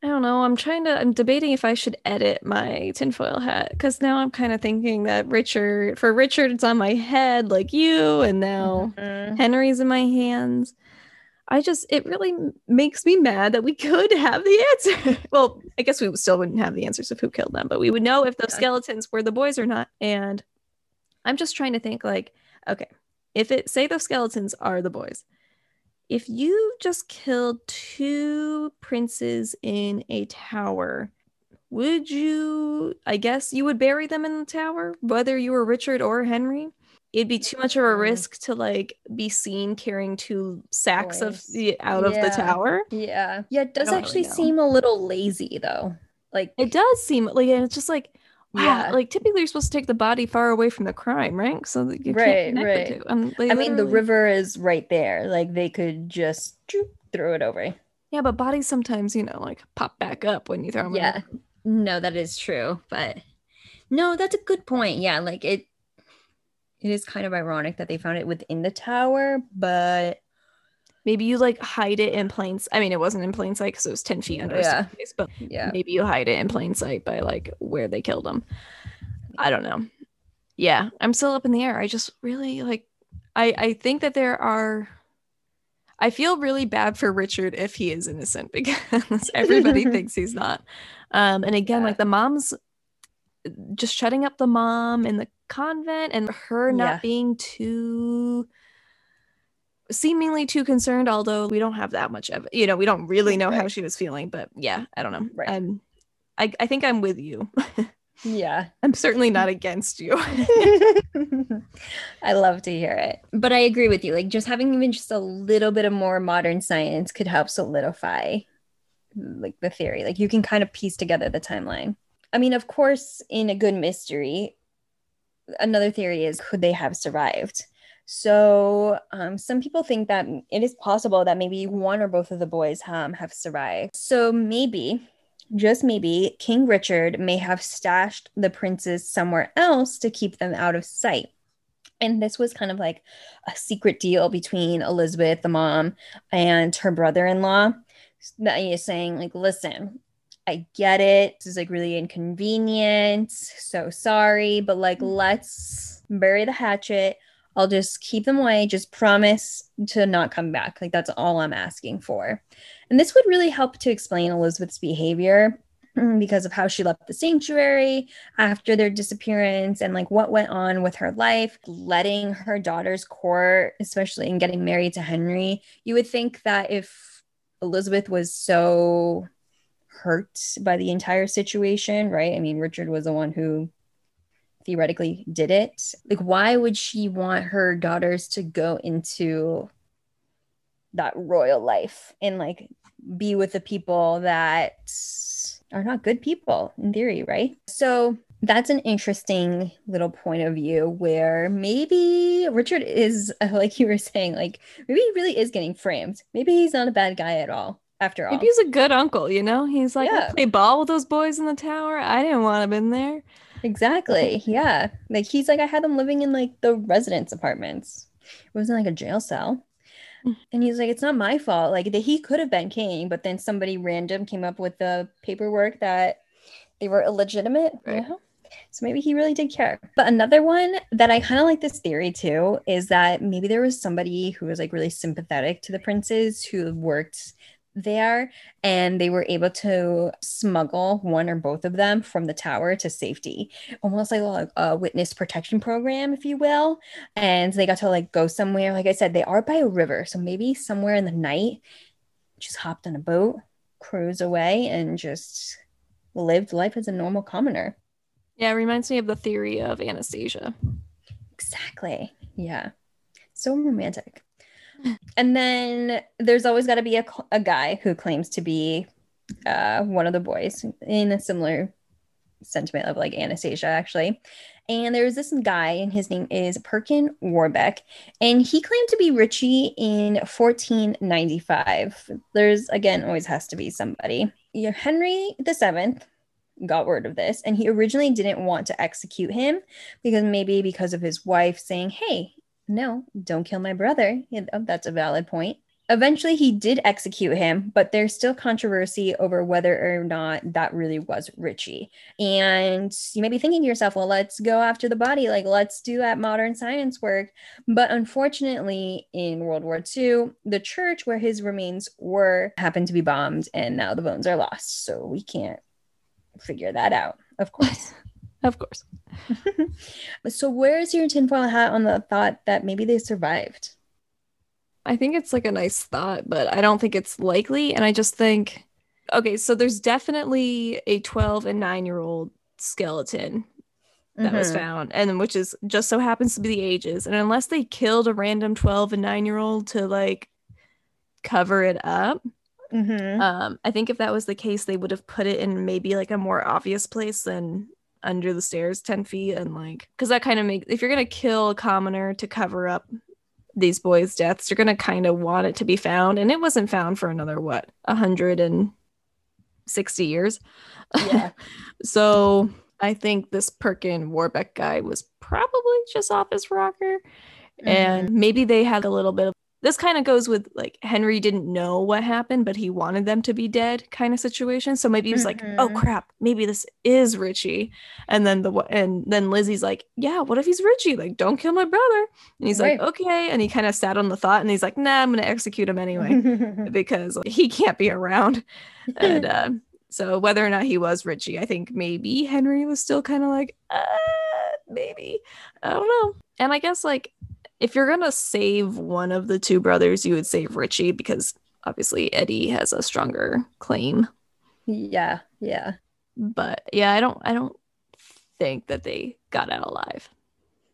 I don't know. I'm trying to, I'm debating if I should edit my tinfoil hat because now I'm kind of thinking that Richard, for Richard, it's on my head like you, and now mm-hmm. Henry's in my hands. I just, it really makes me mad that we could have the answer. well, I guess we still wouldn't have the answers of who killed them, but we would know if those yeah. skeletons were the boys or not. And I'm just trying to think like, okay, if it, say those skeletons are the boys, if you just killed two princes in a tower, would you, I guess you would bury them in the tower, whether you were Richard or Henry? It'd be too much of a mm. risk to like be seen carrying two sacks Boys. of the, out yeah. of the tower. Yeah. Yeah. It does actually really seem a little lazy though. Like it does seem like it's just like wow, yeah. like typically you're supposed to take the body far away from the crime, right? So that you right, can't right. um, I mean, the river is right there. Like they could just throw it over. Yeah, but bodies sometimes, you know, like pop back up when you throw them. Yeah, no, that is true. But no, that's a good point. Yeah, like it. It is kind of ironic that they found it within the tower, but maybe you like hide it in plain sight. i mean it wasn't in plain sight because it was 10 feet under yeah. But yeah maybe you hide it in plain sight by like where they killed him i don't know yeah i'm still up in the air i just really like i i think that there are i feel really bad for richard if he is innocent because everybody thinks he's not um and again yeah. like the mom's just shutting up the mom in the convent and her not yeah. being too seemingly too concerned, although we don't have that much of it. You know, we don't really know right. how she was feeling, but yeah, I don't know. Right. I'm, I, I think I'm with you. yeah. I'm certainly not against you. I love to hear it. But I agree with you. Like just having even just a little bit of more modern science could help solidify like the theory. Like you can kind of piece together the timeline. I mean, of course, in a good mystery, another theory is could they have survived? So um, some people think that it is possible that maybe one or both of the boys um, have survived. So maybe, just maybe, King Richard may have stashed the princes somewhere else to keep them out of sight. And this was kind of like a secret deal between Elizabeth, the mom, and her brother in law. That is saying, like, listen, I get it. This is like really inconvenient. So sorry, but like, let's bury the hatchet. I'll just keep them away. Just promise to not come back. Like, that's all I'm asking for. And this would really help to explain Elizabeth's behavior mm, because of how she left the sanctuary after their disappearance and like what went on with her life, letting her daughter's court, especially in getting married to Henry. You would think that if Elizabeth was so hurt by the entire situation, right? I mean, Richard was the one who theoretically did it. Like, why would she want her daughters to go into that royal life and like be with the people that are not good people in theory, right? So that's an interesting little point of view where maybe Richard is, like you were saying, like maybe he really is getting framed. Maybe he's not a bad guy at all after all. Maybe he's a good uncle, you know? He's like, yeah. play ball with those boys in the tower. I didn't want to have been there. Exactly. Yeah. Like he's like, I had them living in like the residence apartments. It wasn't like a jail cell. Mm. And he's like, it's not my fault. Like that he could have been king, but then somebody random came up with the paperwork that they were illegitimate. Right. You know? So maybe he really did care. But another one that I kind of like this theory too is that maybe there was somebody who was like really sympathetic to the princes who worked there and they were able to smuggle one or both of them from the tower to safety. Almost like a, a, witness protection program if you will. And they got to like go somewhere. Like i said they are by a river so maybe somewhere in the night just hopped on a boat cruise away and just lived life as a normal commoner. Yeah it reminds me of the theory of anastasia. Exactly. Yeah. So romantic and then there's always got to be a, a guy who claims to be uh, one of the boys in a similar sentiment of like Anastasia, actually. And there's this guy, and his name is Perkin Warbeck, and he claimed to be Richie in 1495. There's again always has to be somebody. Henry the Seventh got word of this, and he originally didn't want to execute him because maybe because of his wife saying, "Hey, no, don't kill my brother. Yeah, oh, that's a valid point. Eventually, he did execute him, but there's still controversy over whether or not that really was Richie. And you may be thinking to yourself, well, let's go after the body, like let's do that modern science work. But unfortunately, in World War II, the church where his remains were happened to be bombed, and now the bones are lost. So we can't figure that out, of course. Of course. so, where is your tinfoil hat on the thought that maybe they survived? I think it's like a nice thought, but I don't think it's likely. And I just think, okay, so there's definitely a 12 and 9 year old skeleton that mm-hmm. was found, and which is just so happens to be the ages. And unless they killed a random 12 and 9 year old to like cover it up, mm-hmm. um, I think if that was the case, they would have put it in maybe like a more obvious place than under the stairs 10 feet and like because that kind of makes if you're gonna kill a commoner to cover up these boys deaths you're gonna kind of want it to be found. And it wasn't found for another what 160 years? Yeah. So i think this perkin warbeck guy was probably just off his rocker. Mm-hmm. and maybe they had a little bit of this kind of goes with like Henry didn't know what happened, but he wanted them to be dead kind of situation. So maybe he was mm-hmm. like, "Oh mm-hmm. crap, maybe this is Richie." And then the and then Lizzie's like, "Yeah, what if he's Richie? Like, don't kill my brother." And he's right. like, "Okay." And he kind of sat on the thought, and he's like, "Nah, I'm gonna execute him anyway because like, he can't be around." and uh, so whether or not he was Richie, I think maybe Henry was still kind of like, uh, maybe I don't know. And I guess like if you're gonna save one of the two brothers, you would save Richie because obviously Eddie has a stronger claim. Yeah, yeah. But yeah, I don't I don't think that they got out alive.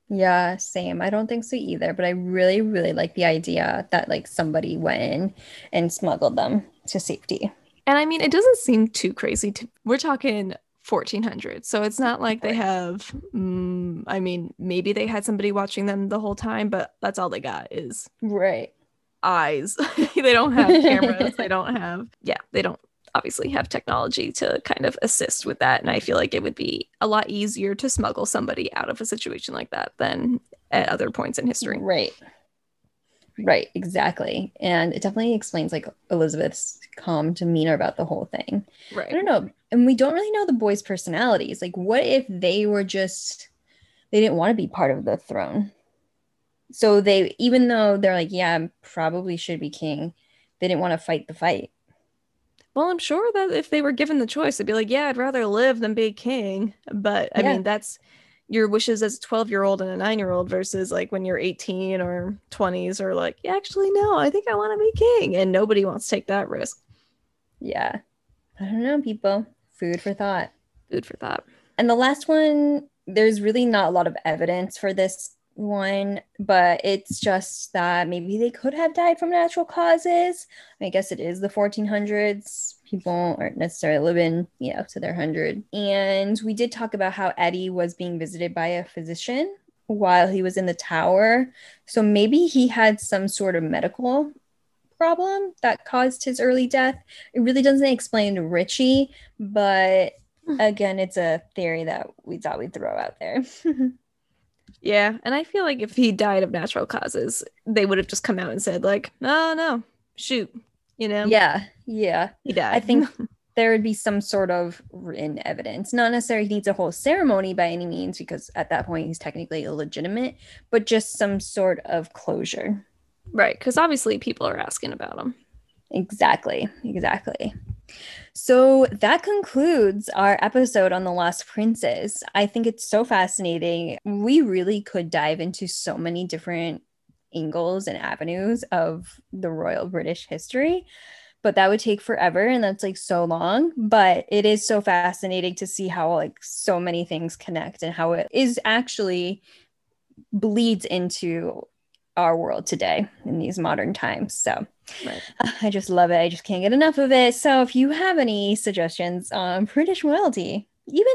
Yeah, same. I don't think so either, but I really, really like the idea that like somebody went in and smuggled them to safety. And I mean, it doesn't seem too crazy to we're talking 1400. So it's not like they have, mm, I mean, maybe they had somebody watching them the whole time, but that's all they got is Right. eyes. they don't have cameras. they don't have, yeah, they don't obviously have technology to kind of assist with that. And I feel like it would be a lot easier to smuggle somebody out of a situation like that than at other points in history. Right. Right, exactly. And it definitely explains like Elizabeth's calm demeanor about the whole thing. Right. I don't know. And we don't really know the boys' personalities. Like, what if they were just, they didn't want to be part of the throne? So they, even though they're like, yeah, I probably should be king, they didn't want to fight the fight. Well, I'm sure that if they were given the choice, they'd be like, yeah, I'd rather live than be king. But I Yeah. mean, that's your wishes as a 12 year old and a nine year old versus like when you're 18 or 20s or like, yeah, actually, no, I think I want to be king. And nobody wants to take that risk. Yeah. I don't know, people. Food for thought. Food for thought. And the last one, there's really not a lot of evidence for this one, but it's just that maybe they could have died from natural causes. I guess it is the 1400s. People aren't necessarily living, you know, to their 100. And we did talk about how Eddie was being visited by a physician while he was in the tower. So maybe he had some sort of medical problem that caused his early death. It really doesn't explain Richie, but hmm. again, it's a theory that we thought we'd throw out there. Yeah. And I feel like if he died of natural causes, they would have just come out and said, like, no, no, shoot. You know? yeah, yeah. He died. I think there would be some sort of written evidence. Not necessarily he needs a whole ceremony by any means, because at that point he's technically illegitimate, but just some sort of closure. right. Because obviously people are asking about him. Exactly, exactly. So that concludes our episode on The Lost Princes. I think it's so fascinating. We really could dive into so many different angles and avenues of the royal British history, but that would take forever and that's like so long. But it is so fascinating to see how like so many things connect and how it is actually bleeds into our world today in these modern times. So Right. I just love it. I just can't get enough of it. So if you have any suggestions on British royalty, even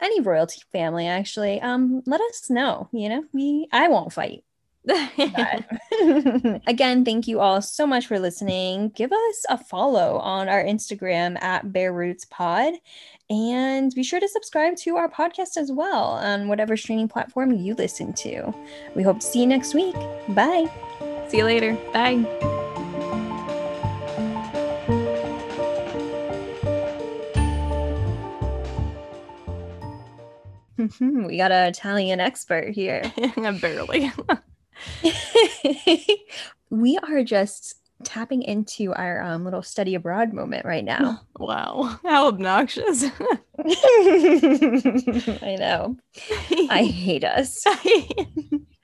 any royalty family, actually, um, let us know. You know, we I won't fight. Again, thank you all so much for listening. Give us a follow on our Instagram at Bear Roots Pod. And be sure to subscribe to our podcast as well on whatever streaming platform you listen to. We hope to see you next week. Bye. See you later. Bye. we got an Italian expert here. Barely. we are just tapping into our um, little study abroad moment right now. Wow. How obnoxious. I know. I hate us.